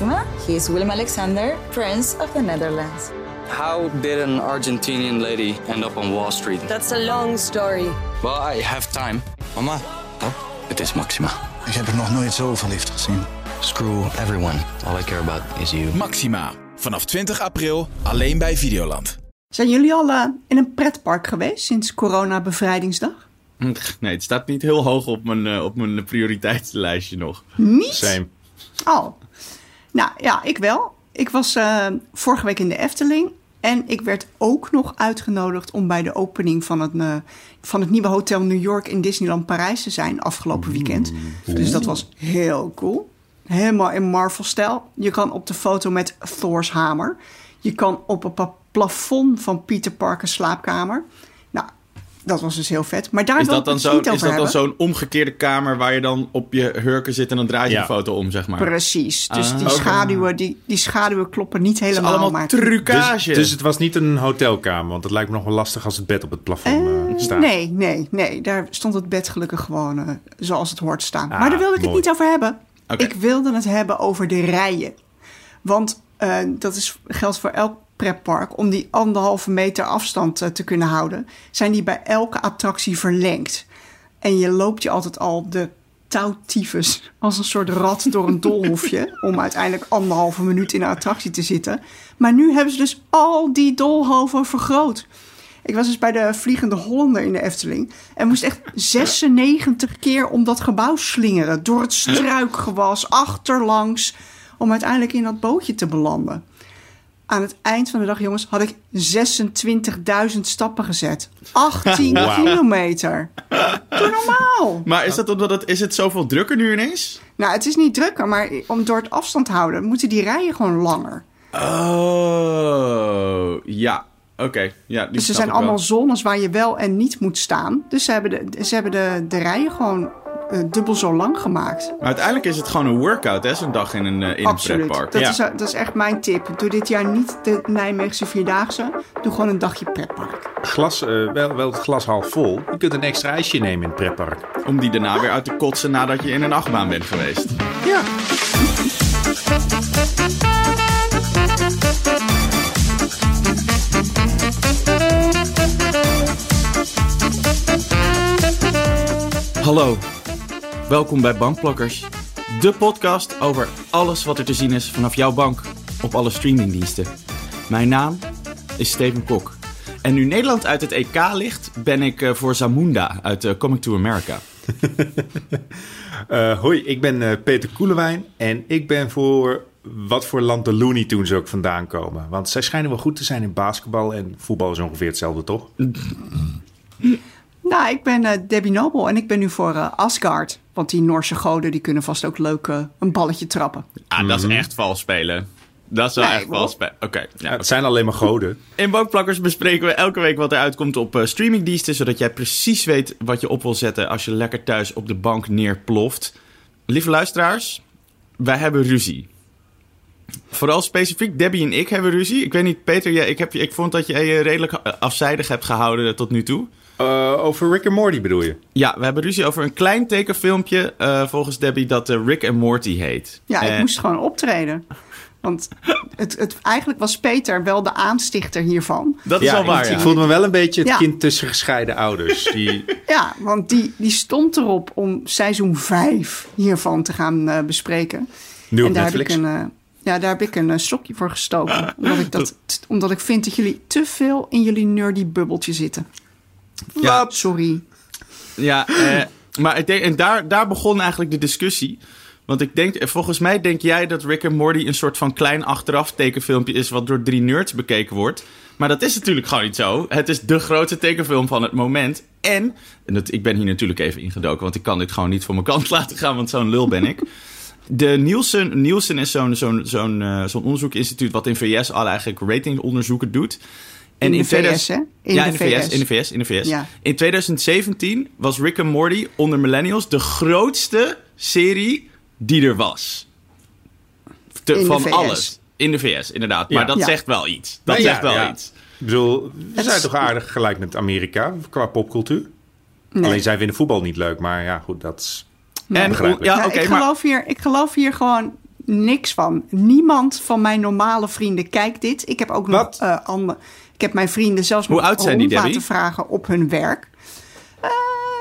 Maxima. He is Willem Alexander, Prince of the Netherlands. How did an Argentinian lady end up on Wall Street? That's a long story. Well, I have time. Mama, Oh, het is Maxima. ik heb er nog nooit zo verliefd gezien. Screw everyone. All I care about is you. Maxima. Vanaf 20 april alleen bij Videoland. Zijn jullie al eh, in een pretpark geweest sinds corona-bevrijdingsdag? Nee, het staat niet heel hoog op mijn, eh, op mijn prioriteitslijstje nog. Niet? Same. Oh. Nou ja, ik wel. Ik was eh, vorige week in de Efteling. En ik werd ook nog uitgenodigd om bij de opening van het, eh, van het nieuwe Hotel New York in Disneyland Parijs te zijn afgelopen weekend. Dus dat was heel cool. Helemaal in Marvel-stijl. Je kan op de foto met Thor's hamer. Je kan op het plafond van Peter Parker's slaapkamer. Dat was dus heel vet. Maar daar Is wil dat dan het zo'n is dat dan zo'n omgekeerde kamer waar je dan op je hurken zit en dan draai je Ja. de foto om, zeg maar? Precies. Dus Ah. die, Oké. schaduwen, die, die schaduwen kloppen niet Het is helemaal. allemaal maar trucage. Dus, dus het was niet een hotelkamer, want het lijkt me nog wel lastig als het bed op het plafond eh, staat. Nee, nee, nee. Daar stond het bed gelukkig gewoon eh, zoals het hoort te staan. Ah, maar daar wilde ik het niet over hebben. Ik wilde het hebben over de rijen. Want eh, dat is, geldt voor elk pretpark. Om die anderhalve meter afstand eh, te kunnen houden... zijn die bij elke attractie verlengd. En je loopt je altijd al de touwtyfus als een soort rat door een doolhofje... om uiteindelijk anderhalve minuut in een attractie te zitten. Maar nu hebben ze dus al die doolhoven vergroot. Ik was dus bij de Vliegende Hollander in de Efteling. En moest echt 96 keer om dat gebouw slingeren. Door het struikgewas, achterlangs. Om uiteindelijk in dat bootje te belanden. Aan het eind van de dag, jongens, had ik 26.000 stappen gezet. 18 Wauw. kilometer. Doe normaal. Maar is, dat omdat het, is het zoveel drukker nu ineens? Nou, het is niet drukker, maar om door het afstand houden... moeten die rijen gewoon langer. Oh, ja. Oké, ja. Dus er zijn allemaal zones waar je wel en niet moet staan. Dus ze hebben de, ze hebben de, de rijen gewoon eh, dubbel zo lang gemaakt. Maar uiteindelijk is het gewoon een workout, hè? Zo'n dag in een, in een Absoluut. pretpark. Dat, Ja. is, dat is echt mijn tip. Doe dit jaar niet de Nijmeegse Vierdaagse. Doe gewoon een dagje pretpark. Glas, eh, wel, wel het glas half vol. Je kunt een extra ijsje nemen in het pretpark. Om die daarna weer uit te kotsen nadat je in een achtbaan bent geweest. Ja. Hallo, welkom bij Bankplokkers. De podcast over alles wat er te zien is vanaf jouw bank op alle streamingdiensten. Mijn naam is Steven Kok. En nu Nederland uit het EK ligt, ben ik eh, voor Zamunda uit eh, Coming to America. Eh, hoi, ik ben Peter Koelewijn en ik ben voor wat voor land de Looney Tunes ook vandaan komen. Want zij schijnen wel goed te zijn in basketbal en voetbal is ongeveer hetzelfde, toch? Nou, ik ben eh, Debbie Noble en ik ben nu voor eh, Asgard. Want die Noorse goden die kunnen vast ook leuk eh, een balletje trappen. Ah, dat is echt vals spelen. Dat is wel Nee, echt vals spelen. Oké, ja, het zijn alleen maar goden. In Bankplakkers bespreken we elke week wat er uitkomt op eh, streamingdiensten, zodat jij precies weet wat je op wil zetten als je lekker thuis op de bank neerploft. Lieve luisteraars, wij hebben ruzie. Vooral specifiek Debbie en ik hebben ruzie. Ik weet niet, Peter, jij, ik, heb, je- ik vond dat je je redelijk afzijdig hebt gehouden tot nu toe. Eh, over Rick en Morty bedoel je? Ja, we hebben ruzie over een klein tekenfilmpje, eh, volgens Debbie, dat eh, Rick en Morty heet. Ja, ik moest gewoon optreden. Want het, het, eigenlijk was Peter wel de aanstichter hiervan. Dat is ja, wel waar, ik, ja. ik voelde me wel een beetje het Ja. kind tussen gescheiden ouders. Die, Ja, want die, die stond erop om seizoen 5 hiervan te gaan eh, bespreken. nu op en daar Netflix. heb ik een, ja, daar heb ik een stokje voor gestoken. Omdat ik, dat, t- omdat ik vind dat jullie te veel in jullie nerdy bubbeltje zitten. Ja. Sorry. Ja, eh, maar ik denk, en daar, daar begon eigenlijk de discussie. Want ik denk, volgens mij denk jij dat Rick en Morty een soort van klein achteraf tekenfilmpje is wat door drie nerds bekeken wordt. Maar dat is natuurlijk gewoon niet zo. Het is de grootste tekenfilm van het moment. En, en dat, ik ben hier natuurlijk even ingedoken, want ik kan dit gewoon niet voor mijn kant laten gaan, want zo'n lul ben ik. De Nielsen, Nielsen is zo'n zo'n zo'n eh, zo'n onderzoekinstituut wat in VS al eigenlijk ratingonderzoeken doet. In de 2000 VS, hè? In ja, de in de VS, VS. in de VS, in de VS. Ja. In 2017 was Rick and Morty onder millennials de grootste serie die er was. Te- In de van VS. alles. In de VS, inderdaad. Ja. Maar dat Ja. zegt wel iets. Dat zegt ja, wel ja. iets. Ik bedoel, we zijn is- toch aardig gelijk met Amerika qua popcultuur? Nee. Alleen zij vinden voetbal niet leuk, maar ja, goed, dat is... Nee. En, begrijpelijk. ja, Nou, oké, ik, maar geloof hier, ik geloof hier gewoon niks van. Niemand van mijn normale vrienden kijkt dit. Ik heb ook nog eh andere. Ik heb mijn vrienden zelfs Hoe oud zijn die, laten vragen op hun werk. Eh,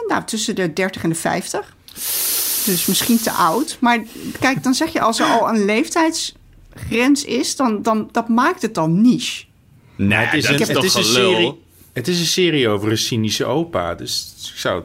nou, tussen de 30 en de 50. Dus misschien te oud. Maar kijk, dan zeg je als er al een leeftijdsgrens is, dan, dan dat maakt het dan niche. Nee, het is, dat een, is het, toch is een serie, het is een serie over een cynische opa. Dus ik zou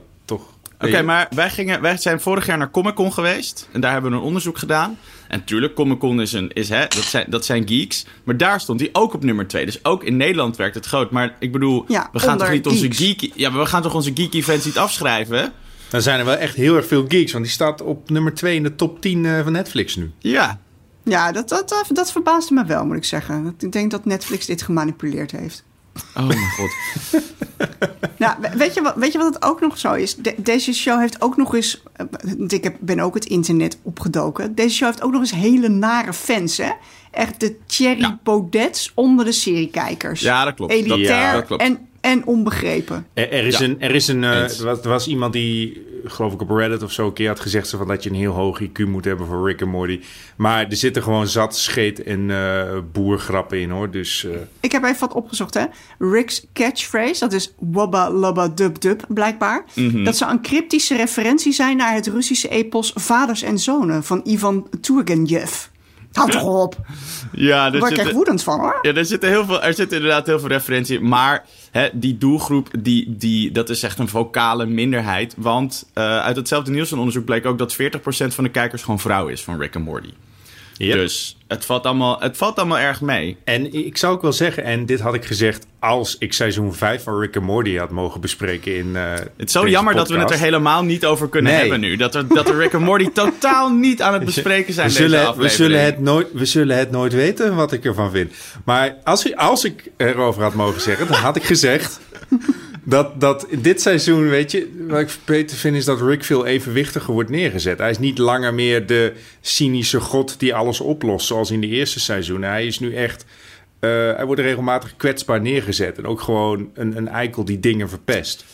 Oké, maar wij, gingen, wij zijn vorig jaar naar Comic Con geweest. En daar hebben we een onderzoek gedaan. En natuurlijk, Comic Con is een, is, hè, dat, zijn, dat zijn geeks. Maar daar stond hij ook op nummer 2. Dus ook in Nederland werkt het groot. Maar ik bedoel, Ja, we gaan toch niet onze geeks. geek... Ja, we gaan toch onze geek events niet afschrijven? Dan zijn er wel echt heel erg veel geeks. Want die staat op nummer 2 in de top 10 eh, van Netflix nu. Ja. Ja, dat, dat, dat, verbaasde me wel, moet ik zeggen. Ik denk dat Netflix dit gemanipuleerd heeft. Oh mijn god. Nou, we- weet je, wat, weet je wat het ook nog zo is? De- deze show heeft ook nog eens... eh, Ik heb, ben ook het internet opgedoken. Deze show heeft ook nog eens hele nare fans, hè? Echt de Thierry Ja. Baudets onder de seriekijkers. Ja, dat klopt. Elitair ja, dat klopt. En, en onbegrepen. Er, er is Ja. een, er, is een eh, er, was, er was iemand die, eh, geloof ik op Reddit of zo, een keer had gezegd van dat je een heel hoog IQ moet hebben voor Rick en Morty. Maar er zitten gewoon zat scheet en eh, boergrappen in hoor. Dus eh, Ik heb even wat opgezocht, hè. Rick's catchphrase, dat is wabba labba dub dub, blijkbaar. Mhm. Dat zou een cryptische referentie zijn naar het Russische epos Vaders en Zonen van Ivan Turgenev. Houd toch op. Ja, Daar er word ik woedend van, hoor. ja, er zitten heel veel, er zitten inderdaad heel veel referenties in. Maar hè, die doelgroep, die, die, dat is echt een vocale minderheid. Want eh, uit hetzelfde Nielsen-onderzoek bleek ook dat 40% van de kijkers gewoon vrouw is van Rick en Morty. ja. Dus het valt, allemaal, het valt allemaal erg mee. En ik zou ook wel zeggen, en dit had ik gezegd als ik seizoen 5 van Rick en Morty had mogen bespreken in eh Het is zo jammer dat we het er helemaal niet over kunnen Nee. hebben nu. Dat, er, dat Rick en Morty totaal niet aan het bespreken zijn we deze zullen, we, aflevering. zullen het nooit, we zullen het nooit weten wat ik ervan vind. Maar als, als ik erover had mogen zeggen, dan had ik gezegd... Dat, dat in dit seizoen, weet je, wat ik beter vind is dat Rick veel evenwichtiger wordt neergezet. Hij is niet langer meer de cynische god die alles oplost, zoals in de eerste seizoen. Hij is nu echt, eh, hij wordt regelmatig kwetsbaar neergezet. En ook gewoon een, een eikel die dingen verpest.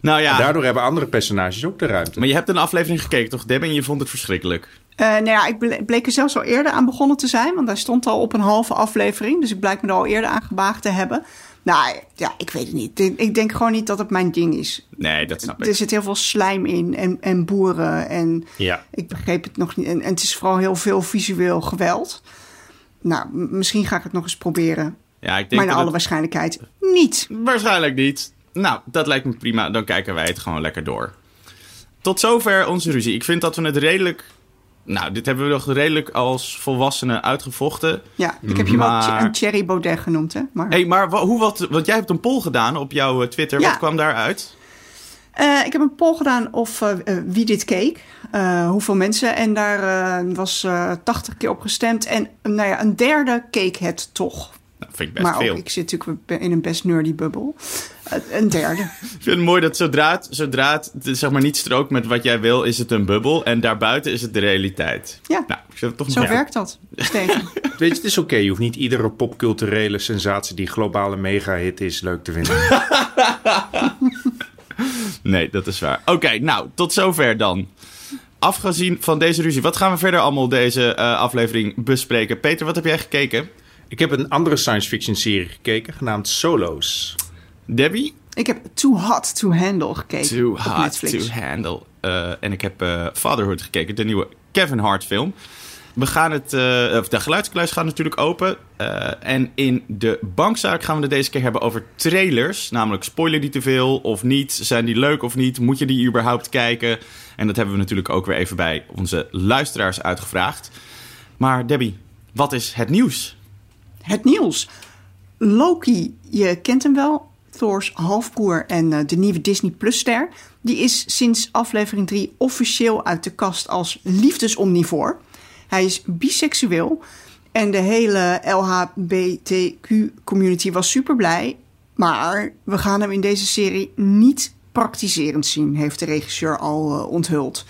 Nou ja, En daardoor hebben andere personages ook de ruimte. maar je hebt een aflevering gekeken toch, Deb? En je vond het verschrikkelijk. Eh, nou ja, ik ble- bleek er zelfs al eerder aan begonnen te zijn. Want hij stond al op een halve aflevering. Dus ik blijk me er al eerder aan gebaagd te hebben. Nou ja, ik weet het niet. Ik- denk gewoon niet dat het mijn ding is. Nee, dat snap ik. Er zit heel veel slijm in en, en boeren. En Ja. ik begreep het nog niet. En, en het is vooral heel veel visueel geweld. Nou, misschien ga ik het nog eens proberen. Ja, ik denk Maar naar alle het- waarschijnlijkheid niet. Waarschijnlijk niet. Nou, dat lijkt me prima. Dan kijken wij het gewoon lekker door. Tot zover onze ruzie. Ik vind dat we het redelijk... Nou, dit hebben we nog redelijk als volwassenen uitgevochten. Ja, ik heb je wel Maar- een Cherry Baudet genoemd, hè? Maar... Hey, maar hoe, wat, want jij hebt een poll gedaan op jouw eh, Twitter. Ja. Wat kwam daaruit? Eh, ik heb een poll gedaan of eh, wie dit keek. Hoeveel mensen. En daar was eh 80 keer op gestemd. En nou ja, een derde keek het toch. Vind ik best maar veel. ook, ik zit natuurlijk in een best nerdy bubbel. Eh, een derde. Ik vind het mooi dat zodra het, zodra het zeg maar niet strookt met wat jij wil, is het een bubbel. En daarbuiten is het de realiteit. Ja. Nou, ik vind het toch Zo werkt dat, Steven. Weet je, het is oké. Je hoeft niet iedere popculturele sensatie die globale mega-hit is leuk te vinden. Nee, dat is waar. Oké, nou, tot zover dan. Afgezien van deze ruzie, wat gaan we verder allemaal deze eh, aflevering bespreken? Peter, wat heb jij gekeken? Ik heb een andere science fiction serie gekeken, genaamd Solo's. Debbie? ik heb Too Hot to Handle gekeken Too op hot Netflix. to handle. Eh, en ik heb eh, Fatherhood gekeken, de nieuwe Kevin Hart film. We gaan het, eh, of de geluidskluis gaat natuurlijk open. Eh, en in de bankzaak gaan we het deze keer hebben over trailers. Namelijk spoiler die te veel of niet? Zijn die leuk of niet? Moet je die überhaupt kijken? En dat hebben we natuurlijk ook weer even bij onze luisteraars uitgevraagd. Maar Debbie, wat is het nieuws? Het nieuws. Loki, je kent hem wel. Thor's halfbroer en eh, de nieuwe Disney Plus ster. Die is sinds aflevering 3 officieel uit de kast als liefdesomnivoor. Hij is biseksueel. En de hele LHBTQ-community was super blij. Maar we gaan hem in deze serie niet praktiserend zien, heeft de regisseur al eh, onthuld.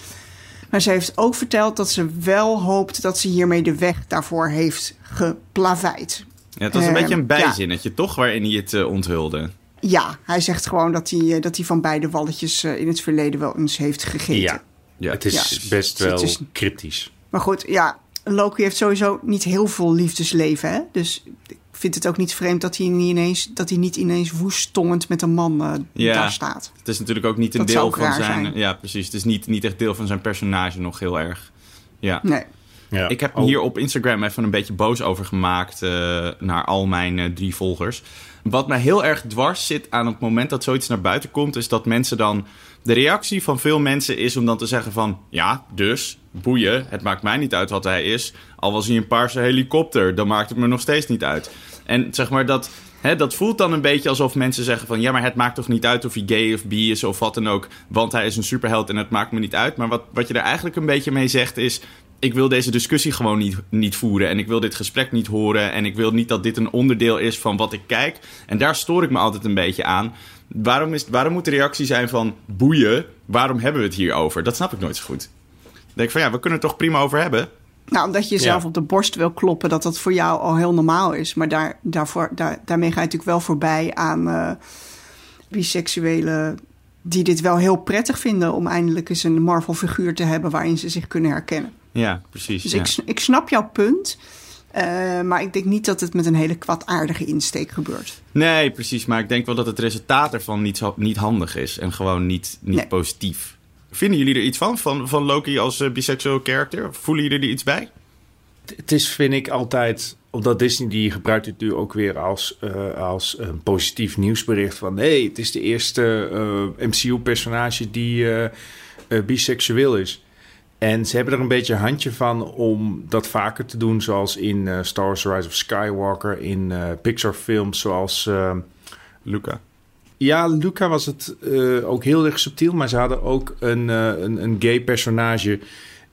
Maar ze heeft ook verteld dat ze wel hoopt dat ze hiermee de weg daarvoor heeft geplaveid. Ja, het was een beetje een ja. bijzinnetje, toch? Waarin hij het eh, onthulde. Ja, hij zegt gewoon dat hij, eh, dat hij van beide walletjes eh, in het verleden wel eens heeft gegeten. Ja, Ja. het is Ja. best Het wel is- cryptisch. Maar goed, ja, Loki heeft sowieso niet heel veel liefdesleven. Hè? Dus ik vind het ook niet vreemd dat hij niet ineens, dat hij niet ineens woesttongend met een man eh, Ja. daar staat. Het is natuurlijk ook niet een Dat deel van zijn. Ja, precies. Het is niet, niet echt deel van zijn personage nog heel erg. Ja. Nee. Ja. Ik heb Oh. hier op Instagram even een beetje boos over gemaakt eh, naar al mijn eh, drie volgers. Wat mij heel erg dwars zit aan het moment dat zoiets naar buiten komt, is dat mensen dan. De reactie van veel mensen is om dan te zeggen van ja, dus boeien, het maakt mij niet uit wat hij is. Al was hij een paarse helikopter, dan maakt het me nog steeds niet uit. En zeg maar dat. Dat voelt dan een beetje alsof mensen zeggen van... ja, maar het maakt toch niet uit of hij gay of bi is of wat dan ook... want hij is een superheld en het maakt me niet uit. Maar wat, wat je er eigenlijk een beetje mee zegt is... ik wil deze discussie gewoon niet, niet voeren... en ik wil dit gesprek niet horen... en ik wil niet dat dit een onderdeel is van wat ik kijk. En daar stoor ik me altijd een beetje aan. Waarom, is, waarom moet de reactie zijn van boeien? Waarom hebben we het hier over? Dat snap ik nooit zo goed. Dan denk ik van ja, we kunnen het toch prima over hebben... Nou, omdat je jezelf Ja. op de borst wil kloppen, dat dat voor jou al heel normaal is. Maar daar, daarvoor, daar, daarmee ga je natuurlijk wel voorbij aan eh biseksuelen die dit wel heel prettig vinden om eindelijk eens een Marvel-figuur te hebben waarin ze zich kunnen herkennen. Ja, precies. Dus ja. ik, ik snap jouw punt, eh, maar ik denk niet dat het met een hele kwaadaardige insteek gebeurt. Nee, precies. Maar ik denk wel dat het resultaat ervan niet, zo, niet handig is. En gewoon niet, niet Nee. positief. Vinden jullie er iets van? Van, van Loki als eh, biseksueel character? Voelen jullie er iets bij? Het is, vind ik, altijd... Omdat Disney die gebruikt het nu ook weer als, eh, als een positief nieuwsbericht. Van, hé, het is de eerste eh, MCU-personage die eh, eh, biseksueel is. En ze hebben er een beetje een handje van om dat vaker te doen. Zoals in eh, Star Wars Rise of Skywalker. In eh, Pixar-films zoals... eh, Luca. Ja, Luca was het ook heel erg subtiel, maar ze hadden ook een, een, een gay personage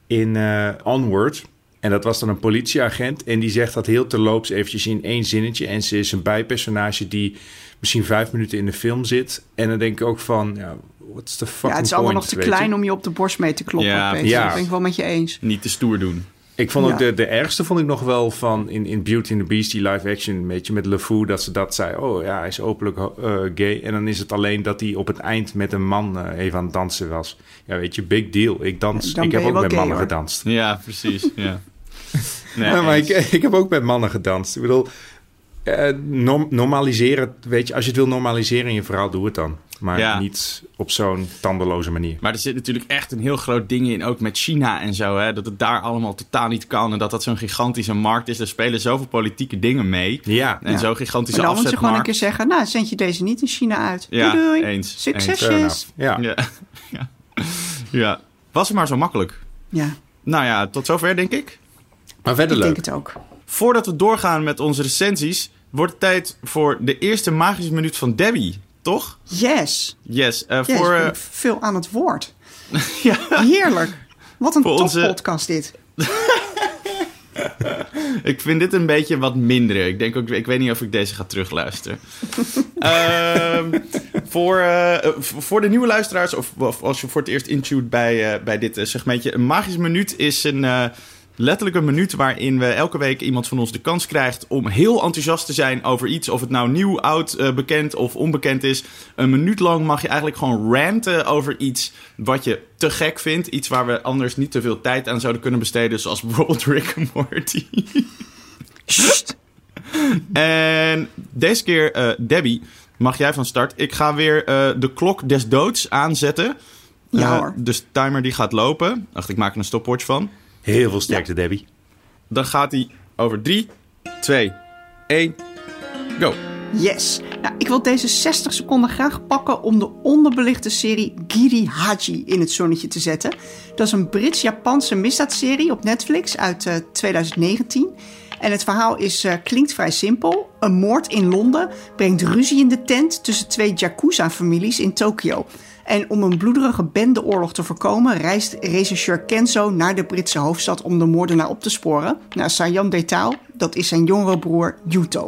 in Onward. En dat was dan een politieagent. En die zegt dat heel terloops eventjes in één zinnetje. En ze is een bijpersonage die misschien vijf minuten in de film zit. En dan denk ik ook van, ja, what's the fucking Ja, het is allemaal point, nog te je? klein om je op de borst mee te kloppen. Ja, Peter. ja. Dat ben ik wel met je eens. Niet te stoer doen. Ik vond ook Ja. de, de ergste vond ik nog wel van in, in Beauty and the Beast, die live action, een beetje met LeFou, dat ze dat zei. Oh ja, hij is openlijk eh, gay. En dan is het alleen dat hij op het eind met een man eh, even aan het dansen was. Ja, weet je, big deal. Ik dans. Dan ik heb ook met gay, mannen hoor. gedanst. Ja, precies. ja. Nee, ja, maar ik, ik heb ook met mannen gedanst. Ik bedoel, eh, norm- normaliseren, weet je, als je het wil normaliseren in je verhaal, doe het dan. Maar Ja. niet op zo'n tandeloze manier. Maar er zit natuurlijk echt een heel groot ding in, ook met China en zo. Hè, dat het daar allemaal totaal niet kan. En dat dat zo'n gigantische markt is. Er spelen zoveel politieke dingen mee. Ja, En Ja. zo'n gigantische Maar dan moet je gewoon een afzetmarkt. keer zeggen, nou, zend je deze niet in China uit. Ja, doei, doei. eens. Succesjes. Ja. Ja. ja. ja. Was het maar zo makkelijk. Ja, Nou ja, tot zover denk ik. Maar verder ik leuk. denk het ook. Voordat we doorgaan met onze recensies, wordt het tijd voor de eerste magische minuut van Debbie. Toch? Yes. Yes. yes voor, ik eh, veel aan het woord. ja, Heerlijk. Wat een Voor onze- toppodcast dit. ik vind dit een beetje wat minder. Ik denk ook, ik weet niet of ik deze ga terugluisteren. Ehm, voor, eh, voor de nieuwe luisteraars, of, of als je voor het eerst intuned bij, bij dit segmentje. Een magische minuut is een, letterlijk een minuut waarin we elke week iemand van ons de kans krijgt om heel enthousiast te zijn over iets. Of het nou nieuw, oud, eh, bekend of onbekend is. Een minuut lang mag je eigenlijk gewoon ranten over iets wat je te gek vindt. Iets waar we anders niet te veel tijd aan zouden kunnen besteden. Zoals bijvoorbeeld Rick and Morty. En deze keer, eh, Debbie, mag jij van start. Ik ga weer eh, de klok des doods aanzetten. Ja, hoor. Dus de timer die gaat lopen. Wacht, ik maak er een stopwatch van. Heel veel sterkte, Debbie. Dan gaat hij over 3, 2, 1, go. Yes. Nou, ik wil deze 60 seconden graag pakken om de onderbelichte serie Giri Haji in het zonnetje te zetten. Dat is een Brits-Japanse misdaadserie op Netflix uit eh, 2019. En het verhaal is, eh, klinkt vrij simpel. Een moord in Londen brengt ruzie in de tent tussen twee Yakuza-families in Tokio. En om een bloederige bendeoorlog te voorkomen, reist regisseur Kenzo naar de Britse hoofdstad om de moordenaar op te sporen. Nou, Sayan Detail, dat is zijn jongere broer Yuto.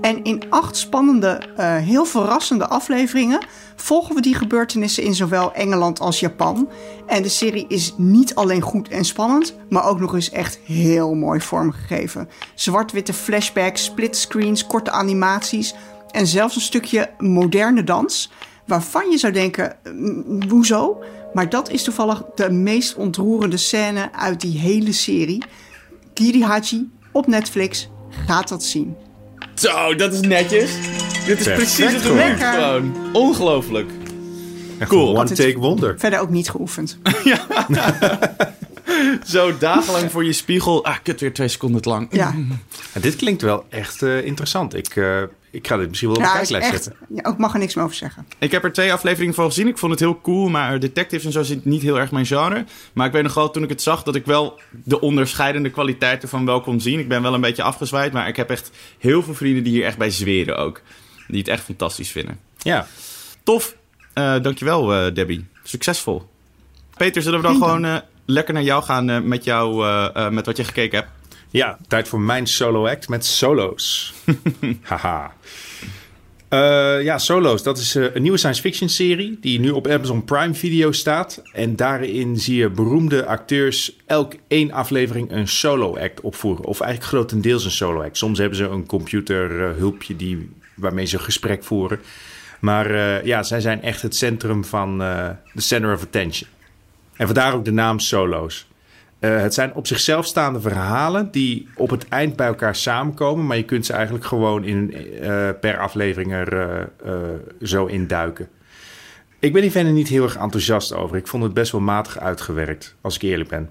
En in acht spannende, eh, heel verrassende afleveringen volgen we die gebeurtenissen in zowel Engeland als Japan. En de serie is niet alleen goed en spannend, maar ook nog eens echt heel mooi vormgegeven. Zwart-witte flashbacks, splitscreens, korte animaties en zelfs een stukje moderne dans. Waarvan je zou denken, hoezo? Maar dat is toevallig de meest ontroerende scène uit die hele serie. Giri Haji op Netflix. Gaat dat zien. Zo, dat is netjes. Dit is Perfect, precies het gelukt gewoon. Ongelooflijk. Echt Cool. One take wonder. Verder ook niet geoefend. Zo dagenlang voor je spiegel. Ah, kut, weer twee seconden te lang. Ja, En dit klinkt wel echt eh, interessant. Ik, eh, ik ga dit misschien wel op de ja, kijklijst echt, zetten. ja, ik mag er niks meer over zeggen. Ik heb er twee afleveringen van gezien. Ik vond het heel cool, maar detectives en zo zit niet heel erg mijn genre. Maar ik weet nog wel, toen ik het zag, dat ik wel de onderscheidende kwaliteiten van wel kon zien. Ik ben wel een beetje afgezwaaid, maar ik heb echt heel veel vrienden die hier echt bij zweren ook. Die het echt fantastisch vinden. Ja. Tof. Eh dankjewel, eh Debbie. Succesvol. Peter, zullen we dan gewoon eh, lekker naar jou gaan eh, met, jou, met wat je gekeken hebt? Ja, tijd voor mijn solo act met solo's. Haha. Eh, ja, Solo's. Dat is eh, een nieuwe science fiction serie die nu op Amazon Prime Video staat. En daarin zie je beroemde acteurs elk één aflevering een solo act opvoeren. Of eigenlijk grotendeels een solo act. Soms hebben ze een computerhulpje die waarmee ze een gesprek voeren. Maar eh, ja, zij zijn echt het centrum van eh de center of attention. En vandaar ook de naam Solo's. Eh, het zijn op zichzelf staande verhalen die op het eind bij elkaar samenkomen. Maar je kunt ze eigenlijk gewoon in, eh, per aflevering er eh, zo induiken. Ik ben hier verder niet heel erg enthousiast over. Ik vond het best wel matig uitgewerkt, als ik eerlijk ben.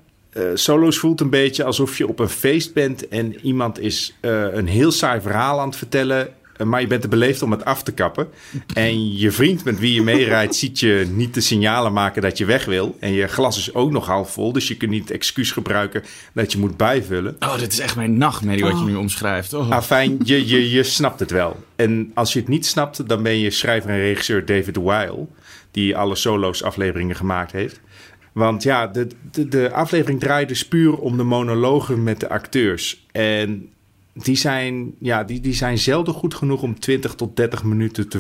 Solo's voelt een beetje alsof je op een feest bent en iemand is een heel saai verhaal aan het vertellen. Eh, Maar je bent te beleefd om het af te kappen. En je vriend met wie je meerijdt ziet je niet de signalen maken dat je weg wil. En je glas is ook nog half vol, dus je kunt niet het excuus gebruiken dat je moet bijvullen. Oh, dit is echt mijn nachtmerrie wat je nu omschrijft. Oh. Afijn, je, je, je snapt het wel. En als je het niet snapt, dan ben je schrijver en regisseur David Weil, die alle solo's afleveringen gemaakt heeft. Want ja, de, de, de aflevering draait dus puur om de monologen met de acteurs. En die zijn, ja, die, die zijn zelden goed genoeg om 20 tot 30 minuten te,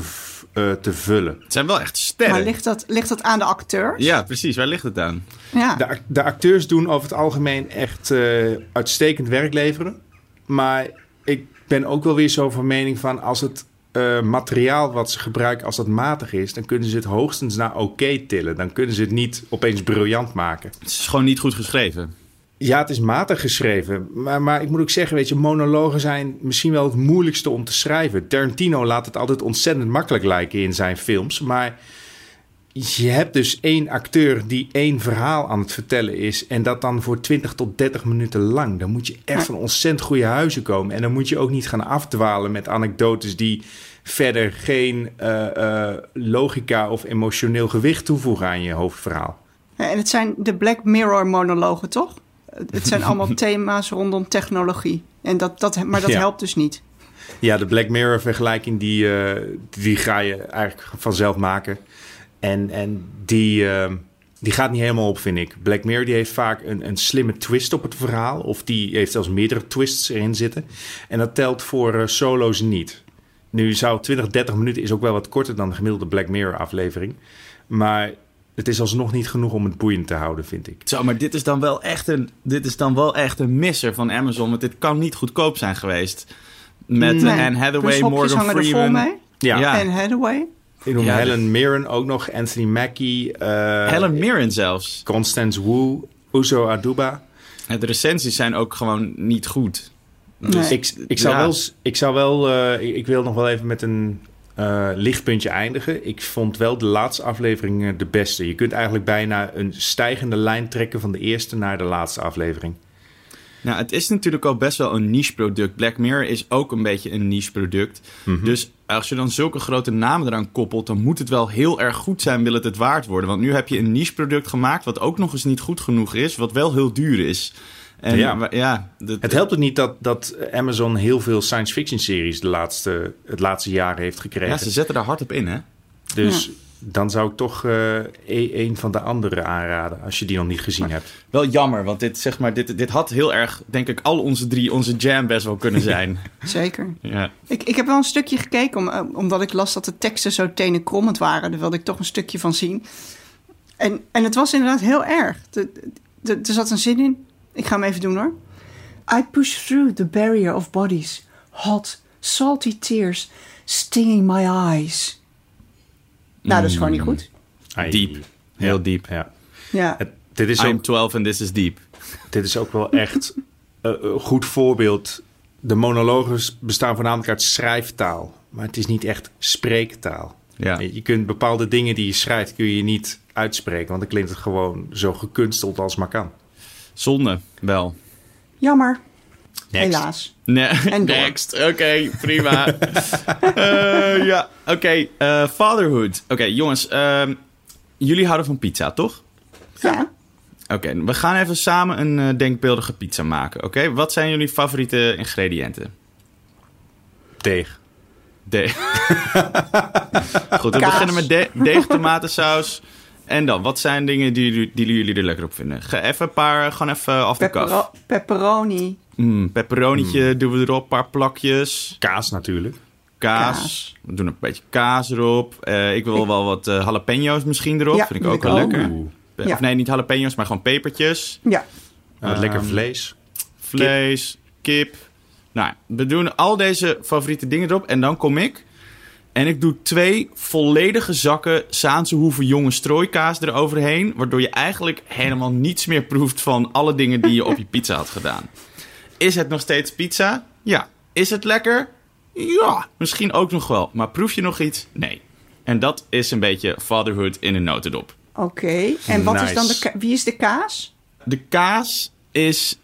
eh, te vullen. Het zijn wel echt sterren. Maar ligt dat, ligt dat aan de acteurs? Ja, precies. Waar ligt het aan? Ja. De, de acteurs doen over het algemeen echt eh, uitstekend werk leveren. Maar ik ben ook wel weer zo van mening van als het eh, materiaal wat ze gebruiken, als dat matig is, dan kunnen ze het hoogstens naar oké tillen. Dan kunnen ze het niet opeens briljant maken. Het is gewoon niet goed geschreven. Ja, het is matig geschreven. Maar, maar ik moet ook zeggen, weet je, monologen zijn misschien wel het moeilijkste om te schrijven. Tarantino laat het altijd ontzettend makkelijk lijken in zijn films. Maar je hebt dus één acteur die één verhaal aan het vertellen is. En dat dan voor 20 tot 30 minuten lang. Dan moet je echt van ontzettend goede huizen komen. En dan moet je ook niet gaan afdwalen met anekdotes die verder geen eh, eh, logica of emotioneel gewicht toevoegen aan je hoofdverhaal. En het zijn de Black Mirror monologen, toch? Het zijn allemaal thema's rondom technologie. En dat, dat, maar dat Ja. helpt dus niet. Ja, de Black Mirror vergelijking, die, eh, die ga je eigenlijk vanzelf maken. En, en die, eh, die gaat niet helemaal op, vind ik. Black Mirror die heeft vaak een, een slimme twist op het verhaal. Of die heeft zelfs meerdere twists erin zitten. En dat telt voor eh, solo's niet. Nu zou 20, 30 minuten is ook wel wat korter dan de gemiddelde Black Mirror aflevering. Maar het is alsnog niet genoeg om het boeiend te houden, vind ik. Zo, maar dit is dan wel echt een, dit is dan wel echt een misser van Amazon. Want dit kan niet goedkoop zijn geweest. Met Nee. Anne Hathaway, Dus Morgan hangen er vol Freeman. mee. Ja, Ja. En Hathaway. ik noem Ja, Helen Mirren ook nog, Anthony Mackie, eh, Helen Mirren zelfs. Constance Wu, Uzo Aduba. Ja, De recensies zijn ook gewoon niet goed. Nee. Ik, ik zou Ja. wel, ik zou wel, eh, ik, ik wil nog wel even met een eh, lichtpuntje eindigen. Ik vond wel de laatste aflevering eh, de beste. Je kunt eigenlijk bijna een stijgende lijn trekken van de eerste naar de laatste aflevering. Nou, het is natuurlijk al best wel een niche product. Black Mirror is ook een beetje een niche product. Mhm. Dus als je dan zulke grote namen eraan koppelt, dan moet het wel heel erg goed zijn, wil het het waard worden. Want nu heb je een niche product gemaakt wat ook nog eens niet goed genoeg is, wat wel heel duur is. En Ja. wa- ja dat- Het helpt ook niet dat, dat Amazon heel veel science fiction series de laatste, het laatste jaar heeft gekregen. ja, ze zetten daar hard op in, hè? Dus dan zou ik toch eh, e- een van de andere aanraden, als je die nog niet gezien hebt. Wel jammer, want dit, zeg maar, dit, dit had heel erg, denk ik, al onze drie, onze jam best wel kunnen zijn. Zeker. ja. Ik, ik heb wel een stukje gekeken, om, eh, omdat ik las dat de teksten zo tenenkrommend waren. Daar wilde ik toch een stukje van zien. En, en het was inderdaad heel erg. De- de- Er zat een zin in. Ik ga hem even doen hoor. I push through the barrier of bodies. Hot, salty tears stinging my eyes. Nou, dat is gewoon niet goed. Ai. Diep. Heel Ja. diep. Ja. Ja. Het- dit, is I'm ook, 12 and this is deep. dit is ook wel echt eh, een goed voorbeeld. De monologen bestaan voornamelijk uit schrijftaal. Maar het is niet echt spreektaal. Ja. Je kunt bepaalde dingen die je schrijft, kun je niet uitspreken. Want dan klinkt het gewoon zo gekunsteld als maar kan. Zonde, wel. Jammer. Next. Helaas. Nee, En door. next. Oké, prima. Eh, ja, oké. eh, fatherhood. Oké, jongens. ehm, jullie houden van pizza, toch? Ja. Oké, we gaan even samen een eh, denkbeeldige pizza maken. Oké, wat zijn jullie favoriete ingrediënten? Deeg. Deeg. Goed, we Kaas. beginnen met de deeg, tomatensaus. En dan, wat zijn dingen die, jullie- die jullie er lekker op vinden? Ga even een paar, gewoon even af de kaf. Peppero- pepperoni. Mm, pepperonietje doen we erop, een paar plakjes. Kaas natuurlijk. Kaas. Kaas. We doen een beetje kaas erop. Eh, ik wil wel wat eh, jalapeno's misschien erop. Ja, Vind ik ook wel lekker. Ja. Of nee, niet jalapeno's, maar gewoon pepertjes. Ja. En wat lekker Ehm, vlees. Vlees, kip. Nou, we doen al deze favoriete dingen erop. En dan kom ik. En ik doe twee volledige zakken Saanse hoeven jonge strooikaas eroverheen. Waardoor je eigenlijk helemaal niets meer proeft van alle dingen die je op je pizza had gedaan. Is het nog steeds pizza? Ja. Is het lekker? Ja, misschien ook nog wel. Maar proef je nog iets? Nee. En dat is een beetje fatherhood in een notendop. Oké. En wat is dan de wie is de kaas? De kaas is...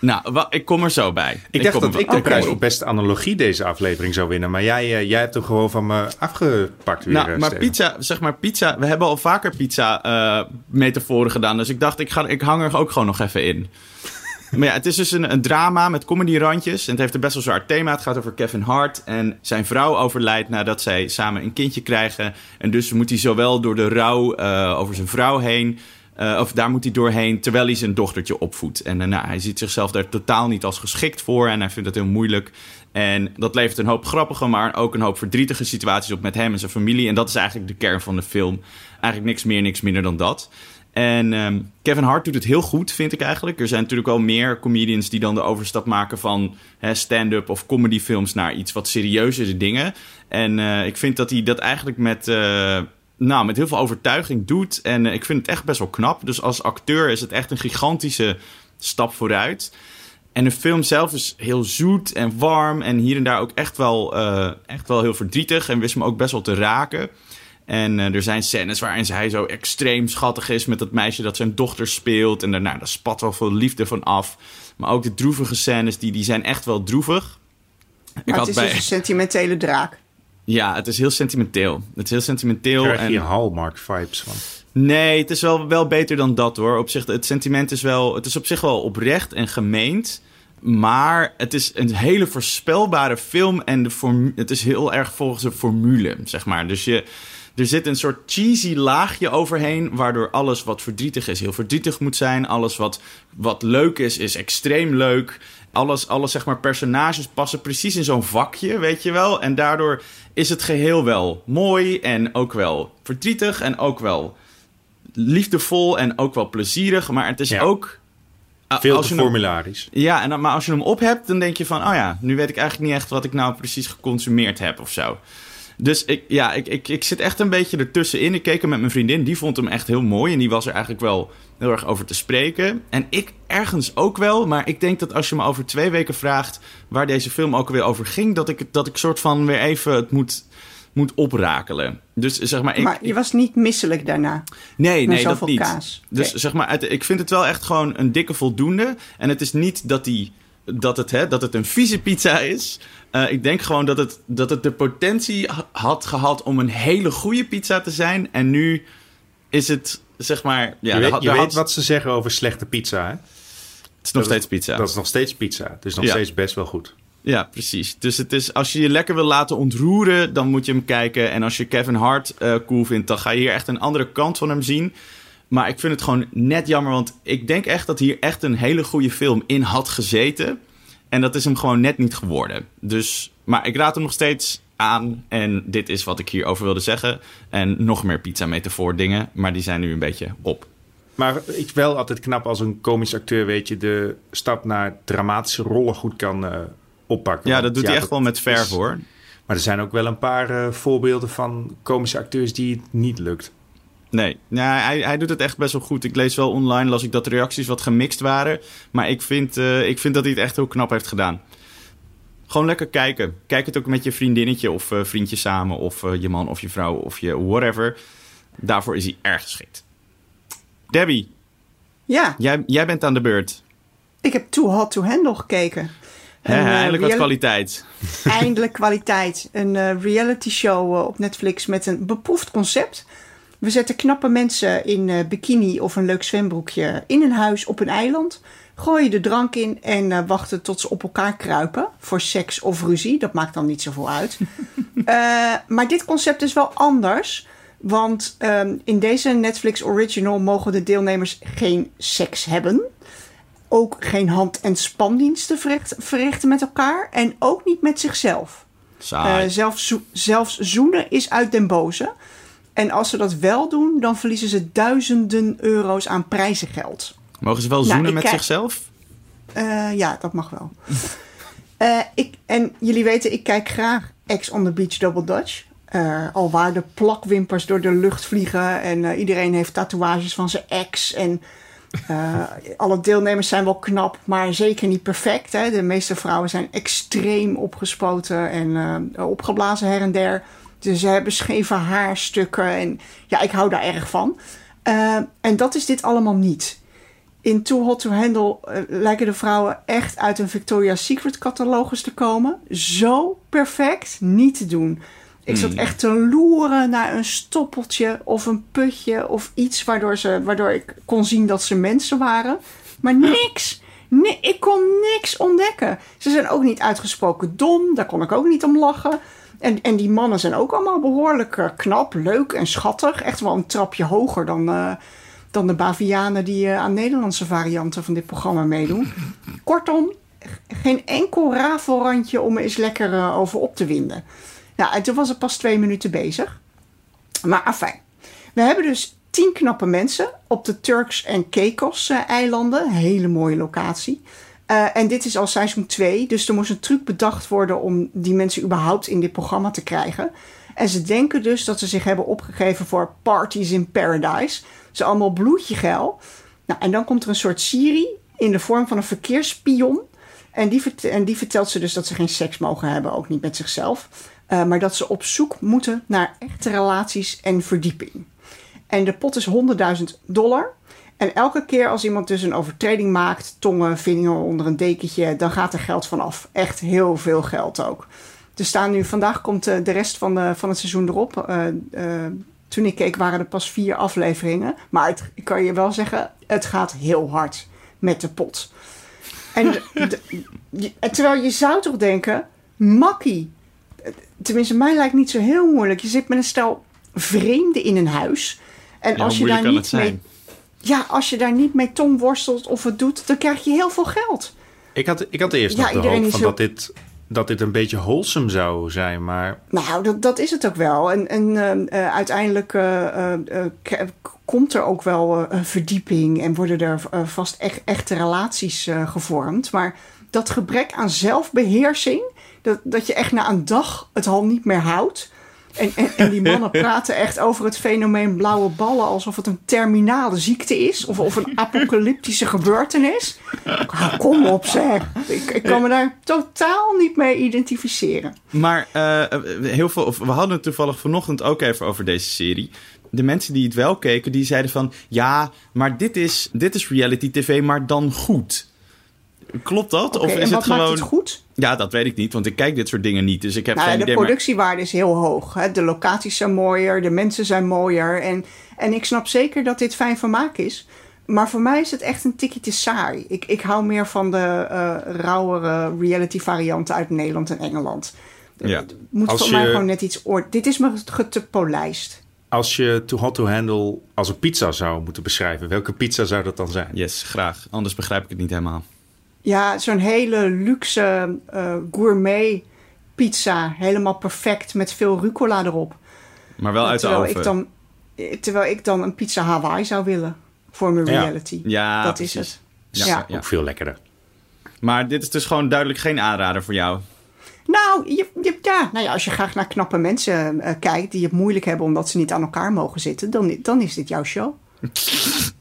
Nou, ik kom er zo bij. Ik dacht dat ik de prijs voor beste analogie deze aflevering zou winnen. Maar jij, eh, jij hebt hem gewoon van me afgepakt weer. Nou, eh, maar Steven. pizza, zeg maar pizza. We hebben al vaker pizza eh metaforen gedaan. Dus ik dacht, ik, ga, ik hang er ook gewoon nog even in. maar ja, het is dus een, een drama met comedy-randjes. En het heeft een best wel zwaar thema. Het gaat over Kevin Hart. En zijn vrouw overlijdt nadat zij samen een kindje krijgen. En dus moet hij zowel door de rouw eh, over zijn vrouw heen... eh, of daar moet hij doorheen terwijl hij zijn dochtertje opvoedt. En eh, nou, hij ziet zichzelf daar totaal niet als geschikt voor. En hij vindt het heel moeilijk. En dat levert een hoop grappige, maar ook een hoop verdrietige situaties op met hem en zijn familie. En dat is eigenlijk de kern van de film. Eigenlijk niks meer, niks minder dan dat. En ehm, Kevin Hart doet het heel goed, vind ik eigenlijk. Er zijn natuurlijk wel meer comedians die dan de overstap maken van stand-up of comedyfilms naar iets wat serieuzere dingen. En eh, ik vind dat hij dat eigenlijk met, nou, met heel veel overtuiging doet. En eh, ik vind het echt best wel knap. Dus als acteur is het echt een gigantische stap vooruit. En de film zelf is heel zoet en warm. En hier en daar ook echt wel, eh, echt wel heel verdrietig. En wist me ook best wel te raken. En eh, er zijn scènes waarin hij zo extreem schattig is met dat meisje dat zijn dochter speelt. En daarna daar spat wel veel liefde van af. Maar ook de droevige scènes, die, die zijn echt wel droevig. Ik Maar had het is bij... dus een sentimentele draak. Ja, het is heel sentimenteel. Het is heel sentimenteel. Krijg en... je Hallmark vibes van. Nee, het is wel, wel beter dan dat hoor. Op zich, het sentiment is wel. Het is op zich wel oprecht en gemeend. Maar het is een hele voorspelbare film. En de formu- het is heel erg volgens een formule, zeg maar. Dus je, er zit een soort cheesy laagje overheen. Waardoor alles wat verdrietig is, heel verdrietig moet zijn. Alles wat, wat leuk is, is extreem leuk. Alles, alles, zeg maar, personages passen precies in zo'n vakje, weet je wel. En daardoor is het geheel wel mooi en ook wel verdrietig en ook wel liefdevol en ook wel plezierig. Maar het is Ja. ook... Veel als te je hem- formularisch. ja, en maar als je hem op hebt, dan denk je van... oh ja, nu weet ik eigenlijk niet echt wat ik nou precies geconsumeerd heb of zo. Dus ik, ja, ik, ik, ik zit echt een beetje ertussenin. Ik keek hem met mijn vriendin, die vond hem echt heel mooi... en die was er eigenlijk wel heel erg over te spreken. En ik ergens ook wel, maar ik denk dat als je me over twee weken vraagt... waar deze film ook weer over ging... dat ik, dat ik soort van weer even het moet, moet oprakelen. Dus zeg maar... Ik, maar je was niet misselijk daarna. Nee, nee, dat niet. kaas. Dus zeg maar, ik vind het wel echt gewoon een dikke voldoende. En het is niet dat, die, dat, het, hè, dat het een vieze pizza is. Eh, ik denk gewoon dat het, dat het de potentie ha- had gehad om een hele goede pizza te zijn. En nu is het, zeg maar... Ja, je weet, had- je daar weet had- wat ze zeggen over slechte pizza, hè? Het is nog dat steeds pizza. Dat is nog steeds pizza. Het is nog Ja. steeds best wel goed. Ja, precies. Dus het is, als je je lekker wil laten ontroeren, dan moet je hem kijken. En als je Kevin Hart eh, cool vindt, dan ga je hier echt een andere kant van hem zien. Maar ik vind het gewoon net jammer, want ik denk echt dat hier echt een hele goede film in had gezeten. En dat is hem gewoon net niet geworden. Dus, maar ik raad hem nog steeds aan. En dit is wat ik hierover wilde zeggen. En nog meer pizza metafoor dingen, maar die zijn nu een beetje op. Maar ik wel altijd knap als een komisch acteur, weet je, de stap naar dramatische rollen goed kan eh, oppakken. Ja, dat doet hij echt wel met is- verf hoor. Maar er zijn ook wel een paar eh, voorbeelden van komische acteurs die het niet lukt. Nee, ja, hij, hij doet het echt best wel goed. Ik lees wel online, las ik dat de reacties wat gemixt waren. Maar ik vind, eh, ik vind dat hij het echt heel knap heeft gedaan. Gewoon lekker kijken. Kijk het ook met je vriendinnetje of eh, vriendje samen. Of eh, je man of je vrouw of je whatever. Daarvoor is hij erg geschikt. Debbie, Ja, jij, jij bent aan de beurt. ik heb Too Hot to Handle gekeken. Hè, Een, eindelijk wat kwaliteit. Eindelijk kwaliteit. Een reality show op Netflix met een beproefd concept. We zetten knappe mensen in eh, bikini of een leuk zwembroekje in een huis op een eiland. Gooien de drank in en eh, wachten tot ze op elkaar kruipen. Voor seks of ruzie. Dat maakt dan niet zoveel uit. Eh, maar dit concept is wel anders. Want ehm, in deze Netflix Original mogen de deelnemers geen seks hebben. Ook geen hand- en spandiensten verricht- verrichten met elkaar. En ook niet met zichzelf. Zelfs, zo- zelfs zoenen is uit den boze. En als ze dat wel doen, dan verliezen ze duizenden euro's aan prijzengeld. Mogen ze wel nou, zoenen met kijk- zichzelf? Eh, ja, dat mag wel. Eh, ik, en jullie weten, ik kijk graag Ex on the Beach Double Dutch. Eh, al waar de plakwimpers door de lucht vliegen en iedereen heeft tatoeages van zijn ex. En alle deelnemers zijn wel knap, maar zeker niet perfect. Hè? De meeste vrouwen zijn extreem opgespoten en opgeblazen her en der. Dus ze hebben scheve haarstukken en ja, ik hou daar erg van. Eh, en dat is dit allemaal niet. In Too Hot to Handle eh, lijken de vrouwen echt uit een Victoria's Secret catalogus te komen. Zo perfect niet te doen. Ik zat echt te loeren naar een stoppeltje of een putje of iets waardoor, ze, waardoor ik kon zien dat ze mensen waren. Maar niks. Nee, ik kon niks ontdekken. Ze zijn ook niet uitgesproken dom. Daar kon ik ook niet om lachen. En, en die mannen zijn ook allemaal behoorlijk eh, knap, leuk en schattig. Echt wel een trapje hoger dan, eh, dan de Bavianen die eh, aan Nederlandse varianten van dit programma meedoen. Kortom, geen enkel rafelrandje om er eens lekker over op te winden. Nou, en toen was het pas twee minuten bezig. Maar afijn. We hebben dus tien knappe mensen op de Turks en Caicos-eilanden. Een hele mooie locatie. Eh, en dit is al seizoen 2, dus er moest een truc bedacht worden om die mensen überhaupt in dit programma te krijgen. En ze denken dus dat ze zich hebben opgegeven voor Parties in Paradise. Ze allemaal bloedje geil. Nou, en dan komt er een soort Siri in de vorm van een verkeersspion. En die, en die vertelt ze dus dat ze geen seks mogen hebben, ook niet met zichzelf. Eh, maar dat ze op zoek moeten naar echte relaties en verdieping. En de pot is 100.000 dollar. En elke keer als iemand dus een overtreding maakt, tongen, vinger onder een dekentje, dan gaat er geld van af. Echt heel veel geld ook. Er staan nu, vandaag komt eh, de rest van, de, van het seizoen erop. Eh, eh, toen ik keek waren er pas vier afleveringen. Maar het, ik kan je wel zeggen, het gaat heel hard met de pot. En de- de- je- terwijl je zou toch denken, makkie. Tenminste, mij lijkt niet zo heel moeilijk. Je zit met een stel vreemden in een huis. En Ja, als je daar niet mee zijn? Ja, als je daar niet mee tong worstelt of het doet, dan krijg je heel veel geld. Ik had, ik had eerst Ja, nog de hoop van heel- dat, dit, dat dit een beetje wholesome zou zijn. Maar Nou, dat, dat is het ook wel. En, en eh, uiteindelijk eh, eh, komt er ook wel een verdieping en worden er vast echt, echte relaties gevormd. Maar dat gebrek aan zelfbeheersing, dat, dat je echt na een dag het al niet meer houdt. En, en, en die mannen praten echt over het fenomeen blauwe ballen alsof het een terminale ziekte is. Of, of een apocalyptische gebeurtenis. Ah, kom op zeg. Ik, ik kan me daar totaal niet mee identificeren. Maar eh, heel veel, of we hadden het toevallig vanochtend ook even over deze serie. De mensen die het wel keken, die zeiden van... Ja, maar dit is, dit is reality tv, maar dan goed. Klopt dat? Of is en het wat gewoon... maakt het goed? Ja, dat weet ik niet, want ik kijk dit soort dingen niet. Dus ik heb Nou, geen de idee. maar- productiewaarde is heel hoog. Hè? De locaties zijn mooier, de mensen zijn mooier. En, en ik snap zeker dat dit fijn vermaak is. Maar voor mij is het echt een tikje te saai. Ik, ik hou meer van de eh rauwere reality varianten uit Nederland en Engeland. Ja. Het moet Als voor je- mij gewoon net iets... oor- Dit is me ge- te polijst. als je Too Hot to Handle als een pizza zou moeten beschrijven, welke pizza zou dat dan zijn? Yes, graag. Anders begrijp ik het niet helemaal. Ja, zo'n hele luxe eh, gourmet pizza. Helemaal perfect met veel rucola erop. Maar wel uit de terwijl oven. Ik dan, eh, terwijl ik dan een pizza Hawaii zou willen voor mijn reality. Ja, dat precies. is het. Ja, Ja. ja. Ook veel lekkerder. Maar dit is dus gewoon duidelijk geen aanrader voor jou. Nou, je, je, ja, nou ja, als je graag naar knappe mensen eh, kijkt die het moeilijk hebben omdat ze niet aan elkaar mogen zitten, dan, dan is dit jouw show.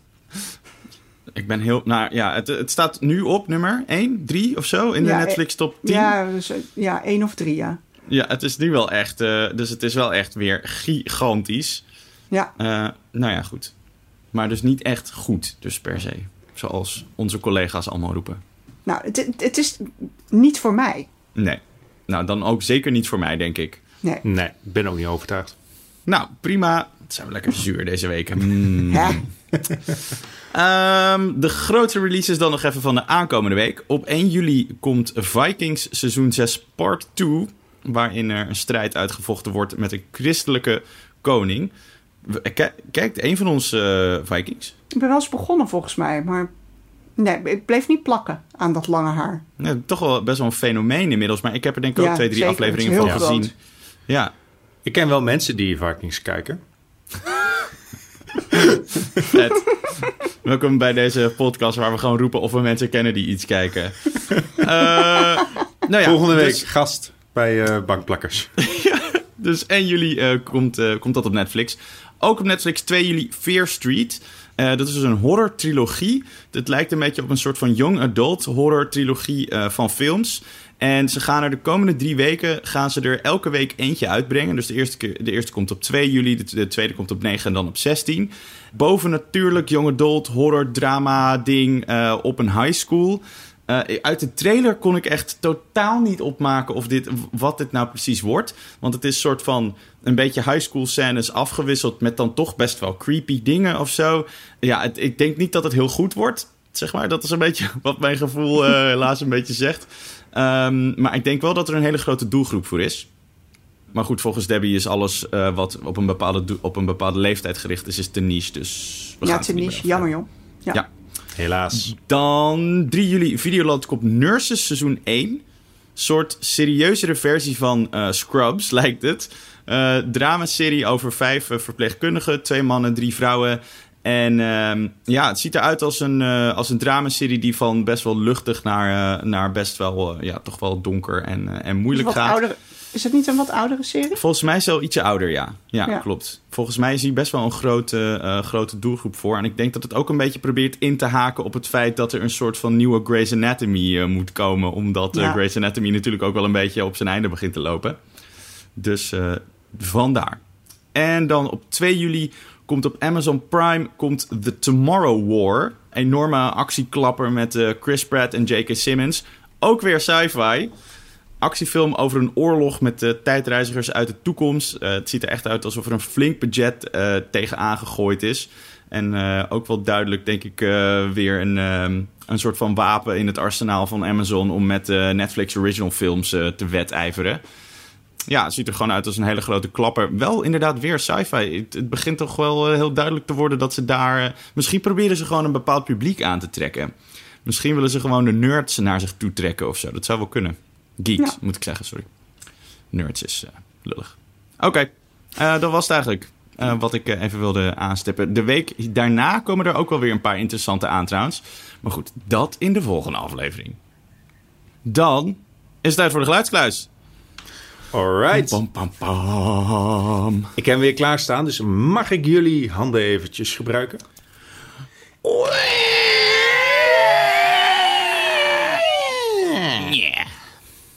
Ik ben heel... Nou ja, het, het staat nu op nummer 1, 3 of zo in de Ja, Netflix top 10. Ja, dus, eh, ja, één of drie, ja. Ja, het is nu wel echt... eh, dus het is wel echt weer gigantisch. Ja, Eh, nou ja, goed. Maar dus niet echt goed, dus per se. Zoals onze collega's allemaal roepen. nou, het, het- is niet voor mij. Nee. Nou, dan ook zeker niet voor mij, denk ik. Nee. Nee, ik ben ook niet overtuigd. Nou, prima. Het zijn we lekker zuur deze week. Mm. Hè? Ehm, de grootste release is dan nog even van de aankomende week. Op 1 juli komt Vikings seizoen 6 part 2... waarin er een strijd uitgevochten wordt met een christelijke koning. Eh, ki- Kijkt een van ons eh, Vikings? Ik ben wel eens begonnen volgens mij, maar nee, ik bleef niet plakken aan dat lange haar. Ja, toch wel best wel een fenomeen inmiddels. Maar ik heb er denk ik ook Ja, twee, drie zeker. afleveringen van gezien. Ja, Ik ken wel mensen die Vikings kijken. vet. Welkom bij deze podcast waar we gewoon roepen of we mensen kennen die iets kijken. Eh, nou ja, Volgende week dus- gast bij eh, Bankplakkers. Dus 1 juli eh, komt, komt dat op Netflix. Ook op Netflix 2 juli Fear Street. Dat is dus een horror trilogie. Het lijkt een beetje op een soort van young adult horror trilogie van films. En ze gaan er de komende drie weken gaan ze er elke week eentje uitbrengen. Dus de eerste, keer, de eerste komt op 2 juli, de, de tweede komt op 9 en dan op 16. Boven natuurlijk young adult horror drama ding eh, op een high school. Eh, uit de trailer kon ik echt totaal niet opmaken of dit, wat dit nou precies wordt. Want het is soort van een beetje high school scènes afgewisseld met dan toch best wel creepy dingen of zo. Ja, ik denk niet dat het heel goed wordt. Zeg maar, dat is een beetje wat mijn gevoel eh, helaas een beetje zegt. Ehm, maar ik denk wel dat er een hele grote doelgroep voor is. Maar goed, volgens Debbie is alles eh, wat op een, bepaalde op een bepaalde leeftijd gericht is, is te niche. Dus we ja, gaan niet niche. Jammer joh. Ja. Ja. Helaas. Dan 3 juli Videoland komt Nurses seizoen 1. Soort serieuzere versie van eh, Scrubs, lijkt het. Eh dramaserie over vijf verpleegkundigen. Twee mannen, drie vrouwen. En ehm, ja, het ziet eruit als een, eh als een dramaserie die van best wel luchtig naar, eh, naar best wel, eh, ja, toch wel donker en, en moeilijk gaat. oudere, is het niet een wat oudere serie? Volgens mij is hij al ietsje ouder, ja. ja. Ja. klopt. Volgens mij is hij best wel een grote, grote doelgroep voor. En ik denk dat het ook een beetje probeert in te haken op het feit dat er een soort van nieuwe Grey's Anatomy moet komen. Omdat Ja. Grey's Anatomy natuurlijk ook wel een beetje op zijn einde begint te lopen. Dus vandaar. En dan op 2 juli komt op Amazon Prime komt The Tomorrow War. Enorme actieklapper met eh, Chris Pratt en J.K. Simmons. Ook weer sci-fi actiefilm over een oorlog met eh, tijdreizigers uit de toekomst. Eh, het ziet er echt uit alsof er een flink budget eh tegenaan gegooid is. En ook wel duidelijk, denk ik, weer een, ehm, een soort van wapen in het arsenaal van Amazon om met Netflix original films te wedijveren. Ja, het ziet er gewoon uit als een hele grote klapper. Wel inderdaad weer sci-fi. Het, het begint toch wel eh, heel duidelijk te worden dat ze daar... eh, misschien proberen ze gewoon een bepaald publiek aan te trekken. Misschien willen ze gewoon de nerds naar zich toe trekken of zo. Dat zou wel kunnen. Geeks, Ja. moet ik zeggen, sorry. Nerds is eh, lullig. Oké, dat was het eigenlijk. wat ik even wilde aanstippen. De week daarna komen er ook wel weer een paar interessante aan trouwens. Maar goed, dat in de volgende aflevering. Dan is het tijd voor de geluidskluis. Alright. Pam, pam, pam. Ik heb hem weer klaarstaan, dus mag ik jullie handen eventjes gebruiken?